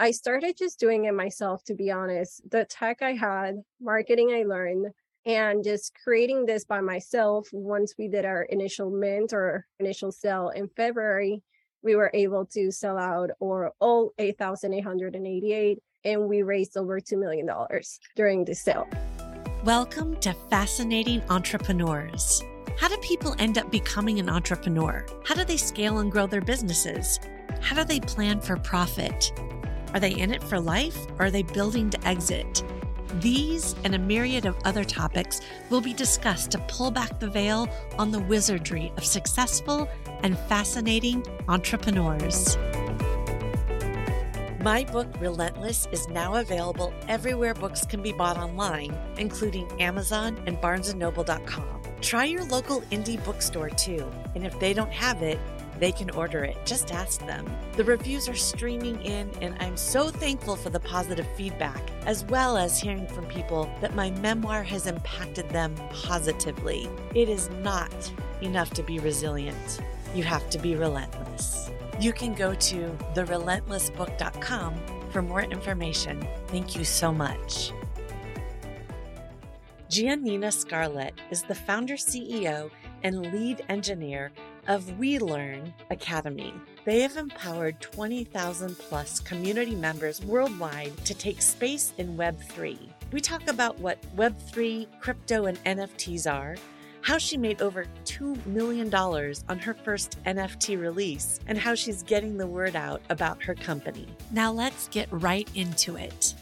I started just doing it myself, to be honest. The tech I had, marketing I learned, and just creating this by myself. Once we did our initial mint or initial sale in February, we were able to sell out or all 8,888 and we raised over $2 million during the sale. Welcome to Fascinating Entrepreneurs. How do people end up becoming an entrepreneur? How do they scale and grow their businesses? How do they plan for profit? Are they in it for life or are they building to exit? These and a myriad of other topics will be discussed to pull back the veil on the wizardry of successful and fascinating entrepreneurs. My book, Relentless, is now available everywhere books can be bought online, including Amazon and BarnesandNoble.com. Try your local indie bookstore too, and if they don't have it, they can order it. Just ask them. The reviews are streaming in, and I'm so thankful for the positive feedback, as well as hearing from people that my memoir has impacted them positively. It is not enough to be resilient, you have to be relentless. You can go to therelentlessbook.com for more information. Thank you so much. Giannina Scarlett is the founder, CEO, and lead engineer of WeLearn Academy. They have empowered 20,000 plus community members worldwide to take space in Web3. We talk about what Web3, crypto, and NFTs are, how she made over $2 million on her first NFT release, and how she's getting the word out about her company. Now let's get right into it.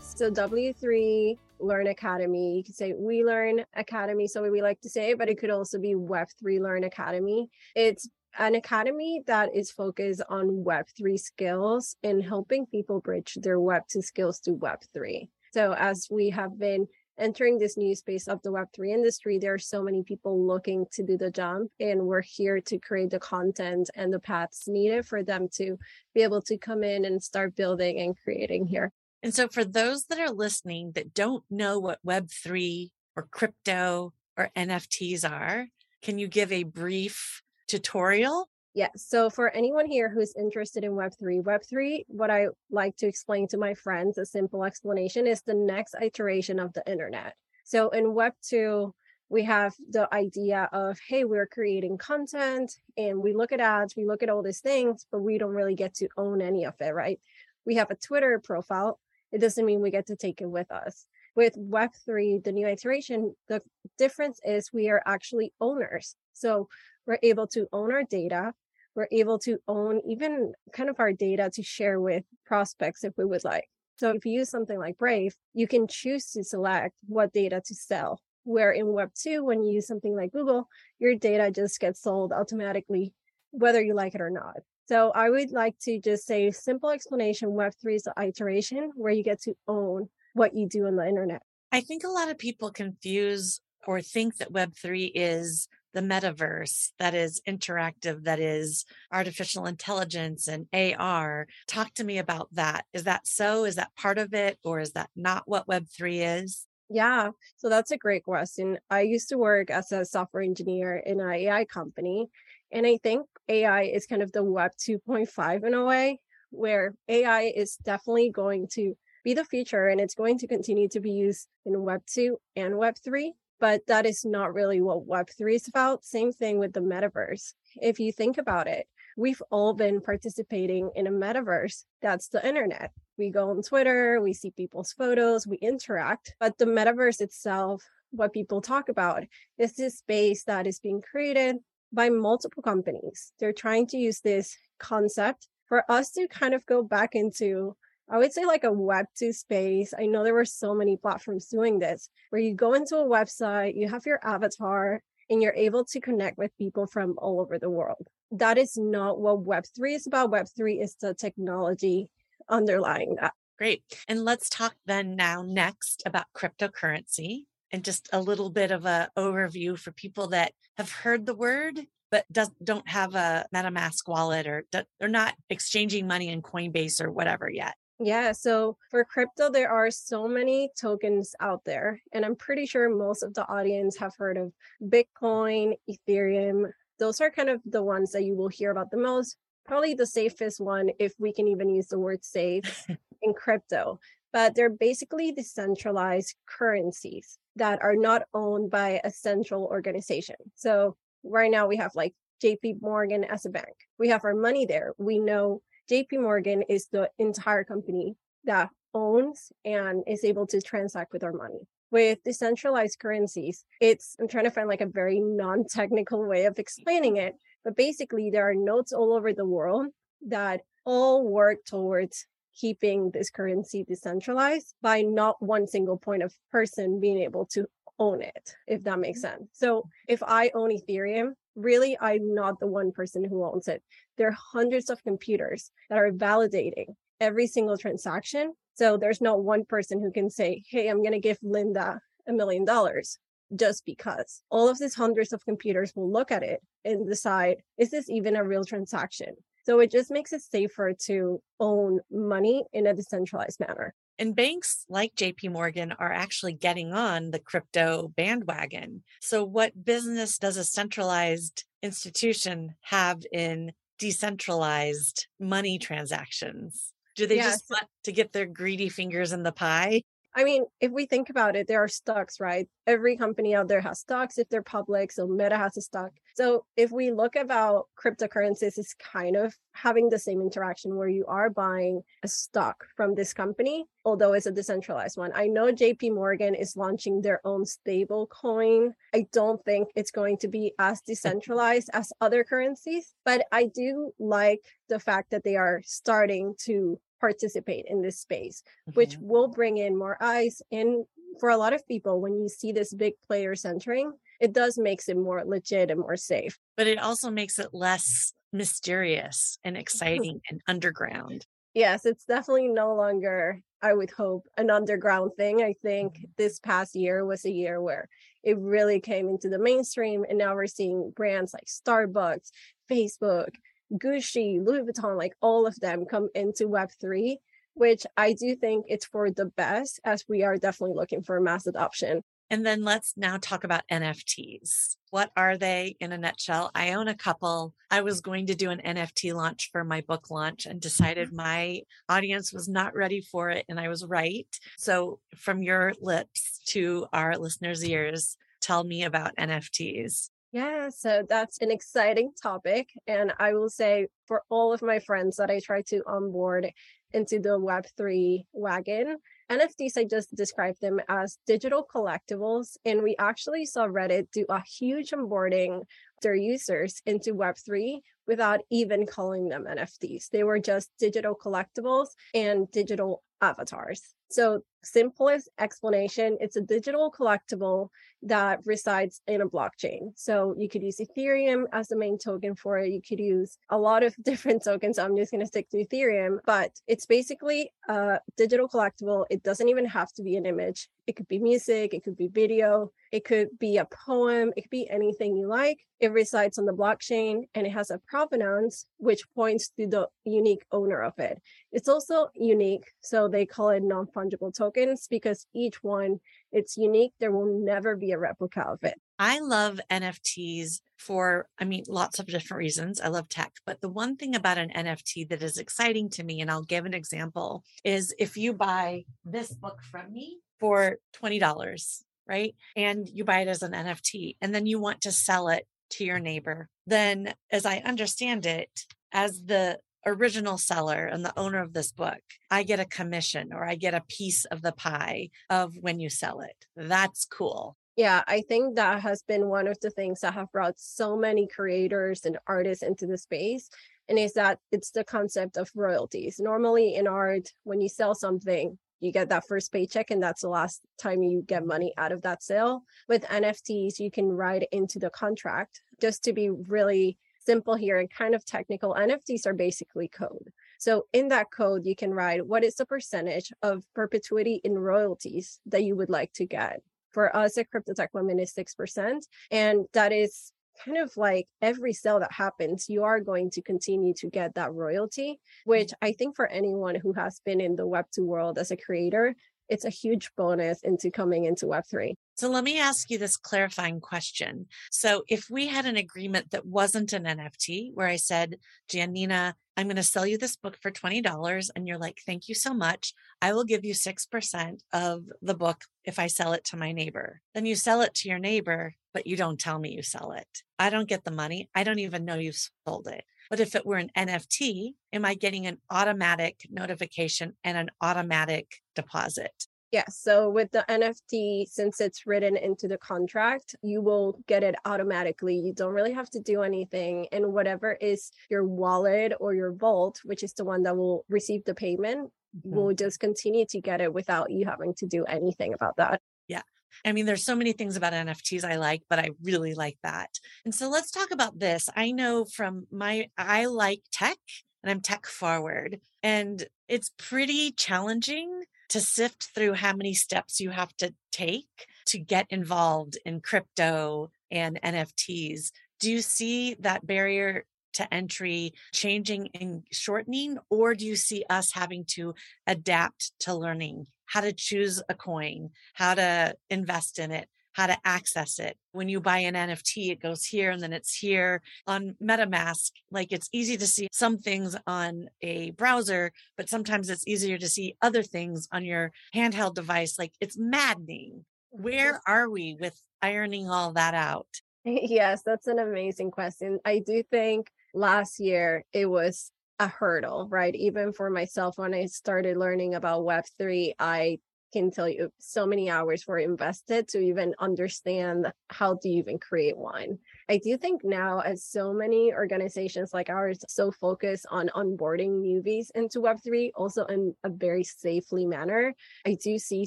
So, W3 Learn Academy. You could say We Learn Academy, so we like to say, but it could also be Web3 Learn Academy. It's an academy that is focused on Web3 skills and helping people bridge their Web2 skills to Web3. So, as we have been entering this new space of the Web3 industry, there are so many people looking to do the jump, and we're here to create the content and the paths needed for them to be able to come in and start building and creating here. And so, for those that are listening that don't know what Web3 or crypto or NFTs are, can you give a brief tutorial? Yeah. So, for anyone here who's interested in Web3, Web3, what I like to explain to my friends, a simple explanation is the next iteration of the internet. So, in Web2, we have the idea of, hey, we're creating content and we look at ads, we look at all these things, but we don't really get to own any of it, right? We have a Twitter profile it doesn't mean we get to take it with us. With Web3, the new iteration, the difference is we are actually owners. So we're able to own our data. We're able to own even kind of our data to share with prospects if we would like. So if you use something like Brave, you can choose to select what data to sell. Where in Web2, when you use something like Google, your data just gets sold automatically, whether you like it or not. So I would like to just say simple explanation Web3 is the iteration where you get to own what you do on the internet. I think a lot of people confuse or think that Web3 is the metaverse that is interactive, that is artificial intelligence and AR. Talk to me about that. Is that so? Is that part of it? Or is that not what Web3 is? Yeah, so that's a great question. I used to work as a software engineer in an AI company. And I think AI is kind of the web 2.5 in a way, where AI is definitely going to be the future and it's going to continue to be used in web 2 and web 3. But that is not really what web 3 is about. Same thing with the metaverse. If you think about it, we've all been participating in a metaverse. That's the internet. We go on Twitter, we see people's photos, we interact, but the metaverse itself, what people talk about is this space that is being created by multiple companies. They're trying to use this concept for us to kind of go back into I would say like a web two space. I know there were so many platforms doing this where you go into a website, you have your avatar, and you're able to connect with people from all over the world. That is not what Web3 is about. Web3 is the technology underlying that. Great. And let's talk then now next about cryptocurrency and just a little bit of a overview for people that have heard the word but does, don't have a MetaMask wallet or they're not exchanging money in Coinbase or whatever yet. Yeah, so for crypto, there are so many tokens out there. And I'm pretty sure most of the audience have heard of Bitcoin, Ethereum. Those are kind of the ones that you will hear about the most. probably the safest one, if we can even use the word safe in crypto. But they're basically decentralized currencies that are not owned by a central organization. So right now we have like JP Morgan as a bank. We have our money there. We know JP Morgan is the entire company that owns and is able to transact with our money. With decentralized currencies, it's, I'm trying to find like a very non technical way of explaining it, but basically there are nodes all over the world that all work towards keeping this currency decentralized by not one single point of person being able to own it, if that makes mm-hmm. sense. So if I own Ethereum, really I'm not the one person who owns it. There are hundreds of computers that are validating every single transaction. So there's not one person who can say, Hey, I'm going to give Linda a million dollars just because all of these hundreds of computers will look at it and decide, is this even a real transaction? So it just makes it safer to own money in a decentralized manner. And banks like JP Morgan are actually getting on the crypto bandwagon. So, what business does a centralized institution have in decentralized money transactions? Do they yes. just want to get their greedy fingers in the pie? I mean, if we think about it, there are stocks, right? Every company out there has stocks if they're public. So Meta has a stock. So if we look about cryptocurrencies, it's kind of having the same interaction where you are buying a stock from this company, although it's a decentralized one. I know JP Morgan is launching their own stable coin. I don't think it's going to be as decentralized as other currencies, but I do like the fact that they are starting to participate in this space, mm-hmm. which will bring in more eyes. And for a lot of people, when you see this big player centering, it does makes it more legit and more safe. But it also makes it less mysterious and exciting and underground. Yes, it's definitely no longer, I would hope, an underground thing. I think mm-hmm. this past year was a year where it really came into the mainstream. And now we're seeing brands like Starbucks, Facebook, Gucci, Louis Vuitton, like all of them come into Web3, which I do think it's for the best as we are definitely looking for mass adoption. And then let's now talk about NFTs. What are they in a nutshell? I own a couple. I was going to do an NFT launch for my book launch and decided mm-hmm. my audience was not ready for it. And I was right. So, from your lips to our listeners' ears, tell me about NFTs. Yeah, so that's an exciting topic. And I will say for all of my friends that I try to onboard into the Web3 wagon, NFTs, I just described them as digital collectibles. And we actually saw Reddit do a huge onboarding their users into Web3 without even calling them NFTs. They were just digital collectibles and digital avatars. So simplest explanation, it's a digital collectible that resides in a blockchain. So you could use Ethereum as the main token for it. You could use a lot of different tokens. I'm just going to stick to Ethereum, but it's basically a digital collectible. It doesn't even have to be an image. It could be music. It could be video. It could be a poem. It could be anything you like. It resides on the blockchain and it has a provenance, which points to the unique owner of it. It's also unique. So they call it non-fungible tokens because each one it's unique. There will never be a replica of it. I love NFTs for, I mean, lots of different reasons. I love tech, but the one thing about an NFT that is exciting to me, and I'll give an example, is if you buy this book from me for $20, right? And you buy it as an NFT, and then you want to sell it to your neighbor, then as I understand it, as the original seller and the owner of this book, I get a commission or I get a piece of the pie of when you sell it. That's cool. Yeah, I think that has been one of the things that have brought so many creators and artists into the space. And is that it's the concept of royalties. Normally in art, when you sell something, you get that first paycheck and that's the last time you get money out of that sale. With NFTs, you can write into the contract just to be really simple here and kind of technical, NFTs are basically code. So in that code, you can write what is the percentage of perpetuity in royalties that you would like to get. For us at Cryptotech Women is 6%. And that is kind of like every sale that happens, you are going to continue to get that royalty, which I think for anyone who has been in the Web2 world as a creator, it's a huge bonus into coming into Web3. So let me ask you this clarifying question. So if we had an agreement that wasn't an NFT where I said, Giannina, I'm going to sell you this book for $20 and you're like, thank you so much. I will give you 6% of the book if I sell it to my neighbor. Then you sell it to your neighbor, but you don't tell me you sell it. I don't get the money. I don't even know you sold it. But if it were an NFT, am I getting an automatic notification and an automatic deposit? Yes. So with the NFT, since it's written into the contract, you will get it automatically. You don't really have to do anything. And whatever is your wallet or your vault, which is the one that will receive the payment, mm-hmm. will just continue to get it without you having to do anything about that. Yeah. I mean, there's so many things about NFTs I like, but I really like that. And so let's talk about this. I know from my, I like tech and I'm tech forward, and it's pretty challenging to sift through how many steps you have to take to get involved in crypto and NFTs. Do you see that barrier to entry changing and shortening, or do you see us having to adapt to learning how to choose a coin, how to invest in it, how to access it. When you buy an NFT, it goes here and then it's here on MetaMask. Like it's easy to see some things on a browser, but sometimes it's easier to see other things on your handheld device. Like it's maddening. Where are we with ironing all that out? Yes, that's an amazing question. I do think last year it was a hurdle, right? Even for myself, when I started learning about Web3, I can tell you so many hours were invested to even understand how to even create one. I do think now, as so many organizations like ours so focus on onboarding newbies into Web3, also in a very safely manner, I do see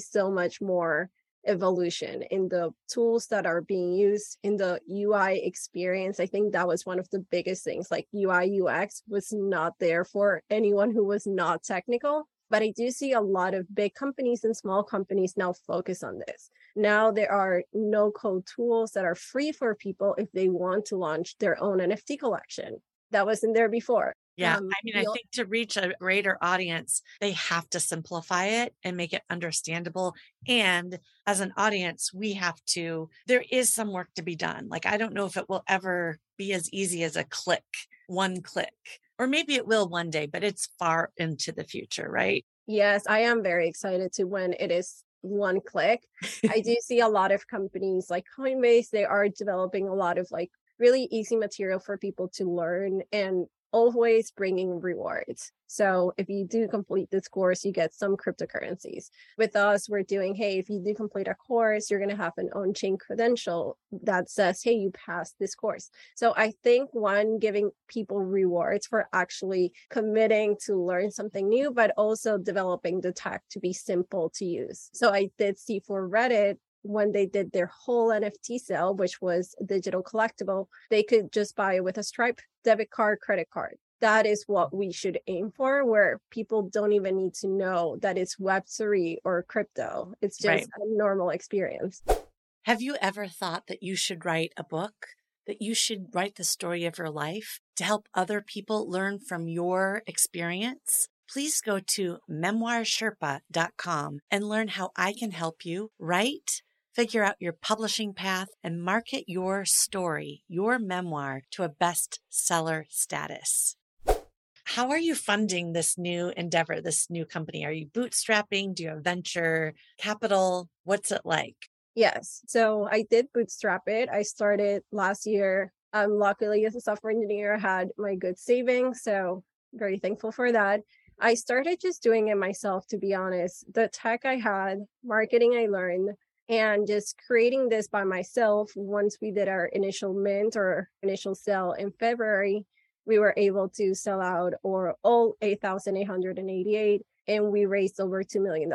so much more evolution in the tools that are being used in the UI experience. I think that was one of the biggest things. Like UI UX was not there for anyone who was not technical. But I do see a lot of big companies and small companies now focus on this. Now there are no code tools that are free for people if they want to launch their own NFT collection. That wasn't there before. Yeah. Um, I mean, I think to reach a greater audience, they have to simplify it and make it understandable. And as an audience, we have to, there is some work to be done. Like, I don't know if it will ever be as easy as a click, one click or maybe it will one day, but it's far into the future, right? Yes, I am very excited to when it is one click. I do see a lot of companies like Coinbase, they are developing a lot of like really easy material for people to learn and always bringing rewards. So if you do complete this course, you get some cryptocurrencies. With us, we're doing, hey, if you do complete a course, you're going to have an on chain credential that says, hey, you passed this course. So I think one, giving people rewards for actually committing to learn something new, but also developing the tech to be simple to use. So I did see for Reddit, when they did their whole NFT sale, which was digital collectible, they could just buy it with a Stripe debit card, credit card. That is what we should aim for, where people don't even need to know that it's Web3 or crypto. It's just right. a normal experience. Have you ever thought that you should write a book? That you should write the story of your life to help other people learn from your experience? please go to memoirsherpa.com and learn how I can help you write, figure out your publishing path, and market your story, your memoir, to a bestseller status. How are you funding this new endeavor, this new company? Are you bootstrapping? Do you have venture capital? What's it like? Yes. So I did bootstrap it. I started last year. Um, luckily, as a software engineer, I had my good savings. So very thankful for that. I started just doing it myself, to be honest. The tech I had, marketing I learned, and just creating this by myself once we did our initial mint or initial sale in february we were able to sell out or all 8888 and we raised over $2 million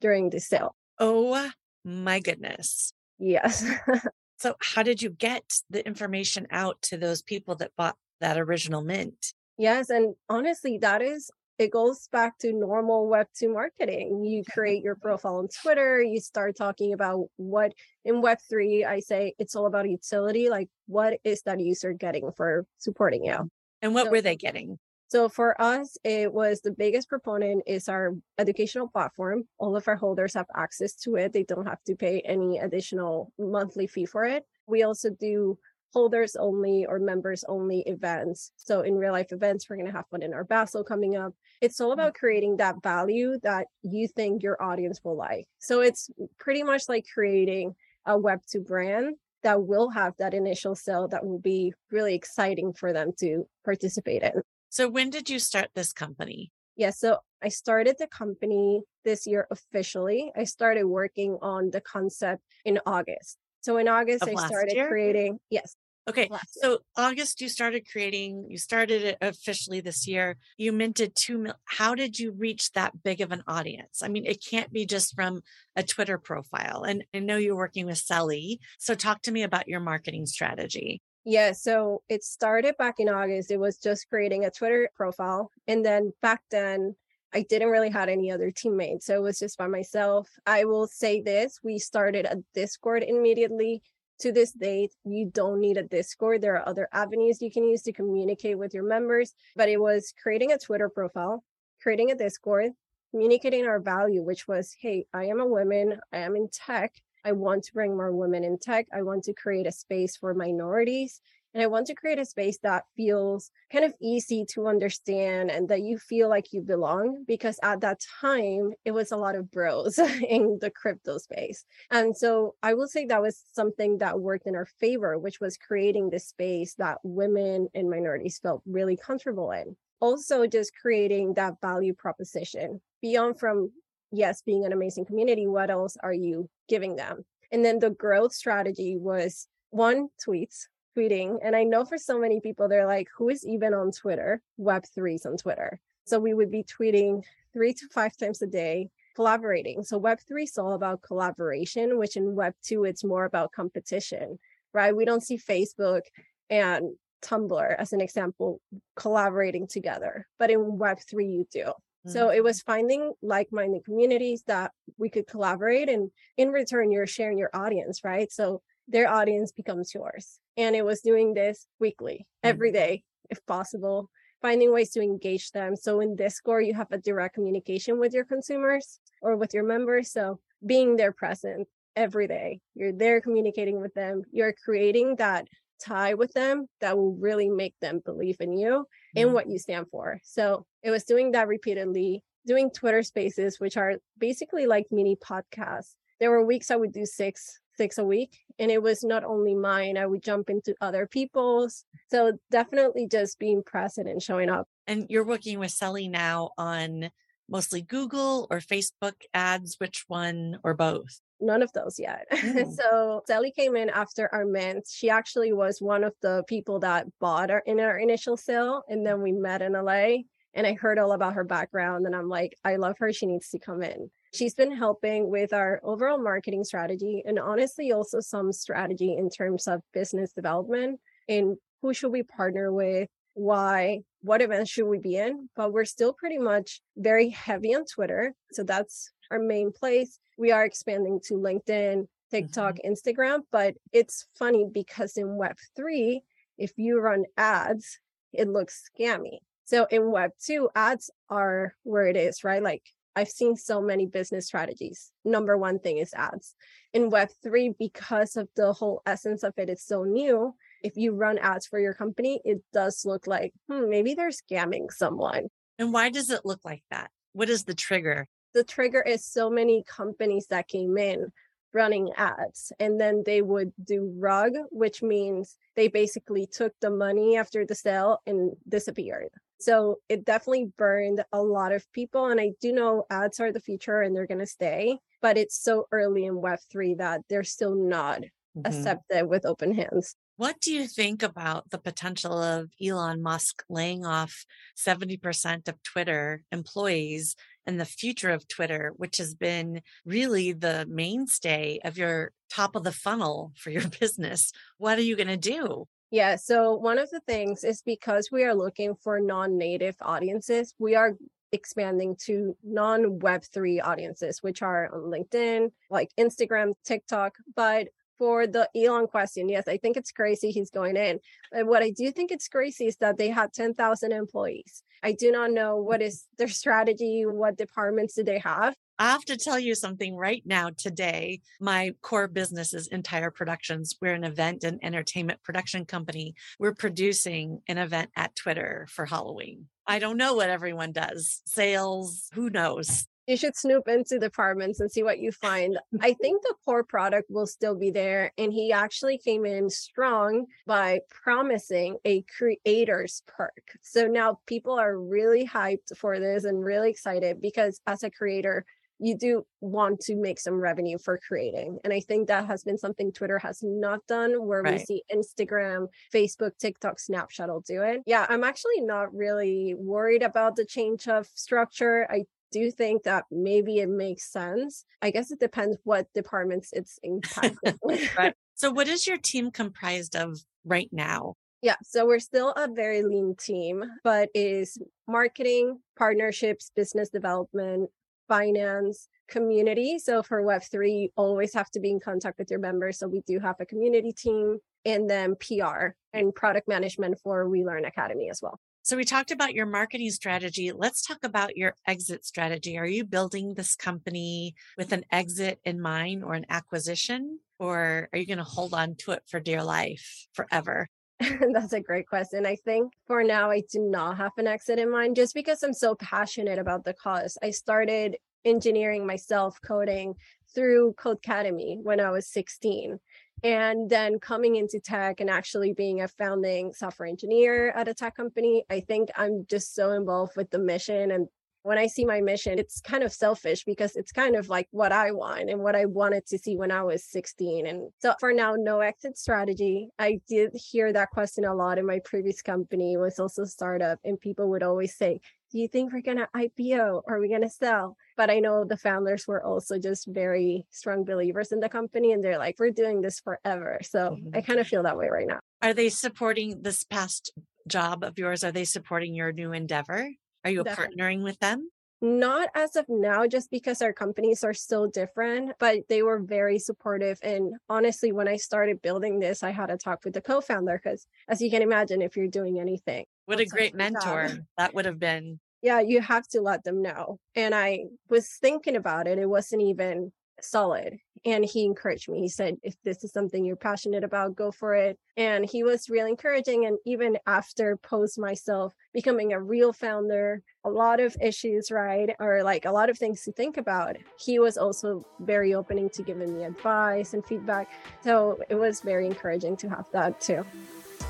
during the sale. Oh my goodness. Yes. So how did you get the information out to those people that bought that original mint? Yes and honestly that is it goes back to normal web2 marketing you create your profile on twitter you start talking about what in web3 i say it's all about utility like what is that user getting for supporting you and what so, were they getting So for us, it was the biggest proponent is our educational platform. All of our holders have access to it. They don't have to pay any additional monthly fee for it. We also do holders only or members only events. So in real life events, we're going to have one in Art Basel coming up. It's all mm-hmm. about creating that value that you think your audience will like. So it's pretty much like creating a Web2 brand that will have that initial sale that will be really exciting for them to participate in. So when did you start this company? Yeah, so I started the company this year officially. I started working on the concept in August. So in August, Of I started year? creating, yes, Okay. So August, you started creating, you started it officially this year. You minted two mil. How did you reach that big of an audience? I mean, it can't be just from a Twitter profile. And I know you're working with Sally. So talk to me about your marketing strategy. Yeah, so it started back in August. It was just creating a Twitter profile. And then back then, I didn't really had any other teammates. So it was just by myself. I will say this, we started a Discord immediately. To this date, you don't need a Discord. There are other avenues you can use to communicate with your members, but it was creating a Twitter profile, creating a Discord, communicating our value, which was, hey, I am a woman, I am in tech. I want to bring more women in tech. I want to create a space for minorities. And I want to create a space that feels kind of easy to understand and that you feel like you belong. Because at that time, it was a lot of bros in the crypto space. And so I will say that was something that worked in our favor, which was creating this space that women and minorities felt really comfortable in. Also, just creating that value proposition beyond from yes, being an amazing community, what else are you giving them? And then the growth strategy was one, tweets, tweeting. And I know for so many people, they're like, who is even on Twitter? Web3s on Twitter. So we would be tweeting three to five times a day, collaborating. So Web3 is all about collaboration, which in Web2, it's more about competition, right? We don't see Facebook and Tumblr as an example collaborating together, but in Web3, you do. So Mm-hmm. it was finding like-minded communities that we could collaborate and in return you're sharing your audience, right? So their audience becomes yours. And it was doing this weekly, every day, if possible, finding ways to engage them. So in Discord, you have a direct communication with your consumers or with your members. So being there present every day, you're there communicating with them, you're creating that tie with them that will really make them believe in you in Mhm. what you stand for. So it was doing that repeatedly, doing Twitter spaces, which are basically like mini podcasts. There were weeks I would do six, six a week. And it was not only mine, I would jump into other people's. So definitely just being present and showing up. And you're working with Sally now on mostly Google or Facebook ads, which one or both? None of those yet. Mm. so Sally came in after our mint. She actually was one of the people that bought our in our initial sale. And then we met in LA and I heard all about her background and I'm like, I love her. She needs to come in. She's been helping with our overall marketing strategy and honestly also some strategy in terms of business development and who should we partner with, why, what events should we be in? But we're still pretty much very heavy on Twitter. So that's our main place. We are expanding to LinkedIn, TikTok, mm-hmm. Instagram, but it's funny because in Web3, if you run ads, it looks scammy. So in Web2, ads are where it is, right? Like I've seen so many business strategies. Number one thing is ads. In Web3, because of the whole essence of it, it is so new, if you run ads for your company, it does look like, hmm, maybe they're scamming someone. And why does it look like that? What is the trigger? The trigger is so many companies that came in running ads and then they would do rug, which means they basically took the money after the sale and disappeared. So it definitely burned a lot of people. And I do know ads are the future and they're going to stay, but it's so early in Web3 that they're still not Mhm. accepted with open hands. What do you think about the potential of Elon Musk laying off 70% of Twitter employees and the future of Twitter, which has been really the mainstay of your top of the funnel for your business? What are you going to do? Yeah. So one of the things is because we are looking for non-native audiences, we are expanding to non-web3 audiences, which are on LinkedIn, like Instagram, TikTok. But for the Elon question, yes, I think it's crazy he's going in. But what I do think it's crazy is that they had 10,000 employees. I do not know what is their strategy, what departments do they have. I have to tell you something right now today. My core business is Entire Productions. We're an event and entertainment production company. We're producing an event at Twitter for Halloween. I don't know what everyone does. Sales, who knows? you should snoop into departments and see what you find. I think the core product will still be there. And he actually came in strong by promising a creator's perk. So now people are really hyped for this and really excited because as a creator, you do want to make some revenue for creating. And I think that has been something Twitter has not done, where right. we see Instagram, Facebook, TikTok, Snapchat will do it. Yeah, I'm actually not really worried about the change of structure. I do think that maybe it makes sense. I guess it depends what departments it's impacted. right. So, what is your team comprised of right now? Yeah, so we're still a very lean team, but is marketing, partnerships, business development, finance, community. So for Web3, you always have to be in contact with your members. So we do have a community team and then PR and product management for We Learn Academy as well. So we talked about your marketing strategy. Let's talk about your exit strategy. Are you building this company with an exit in mind or an acquisition? Or are you going to hold on to it for dear life forever? That's a great question. I think for now, I do not have an exit in mind just because I'm so passionate about the cause. I started engineering myself, coding through Codecademy when I was 16 and then coming into tech and actually being a founding software engineer at a tech company i think i'm just so involved with the mission and when i see my mission it's kind of selfish because it's kind of like what i want and what i wanted to see when i was 16 and so for now no exit strategy i did hear that question a lot in my previous company it was also startup and people would always say do you think we're going to ipo are we going to sell but I know the founders were also just very strong believers in the company and they're like, we're doing this forever. So mm-hmm. I kind of feel that way right now. Are they supporting this past job of yours? Are they supporting your new endeavor? Are you Definitely. partnering with them? Not as of now, just because our companies are still different, but they were very supportive. And honestly, when I started building this, I had a talk with the co founder because, as you can imagine, if you're doing anything, what a great mentor that would have been yeah, you have to let them know. And I was thinking about it. It wasn't even solid. And he encouraged me. He said, if this is something you're passionate about, go for it. And he was really encouraging. And even after post myself becoming a real founder, a lot of issues, right? Or like a lot of things to think about. He was also very opening to giving me advice and feedback. So it was very encouraging to have that too.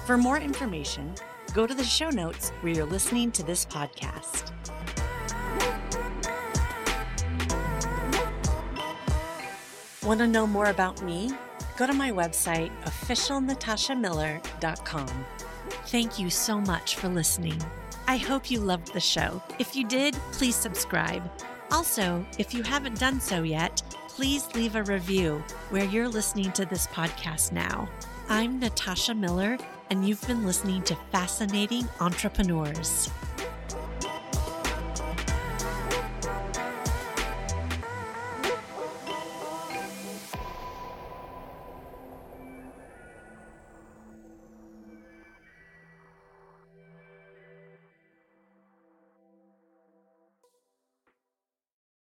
For more information, go to the show notes where you're listening to this podcast. Want to know more about me? Go to my website, officialnatashamiller.com. Thank you so much for listening. I hope you loved the show. If you did, please subscribe. Also, if you haven't done so yet, please leave a review where you're listening to this podcast now. I'm Natasha Miller and you've been listening to Fascinating Entrepreneurs.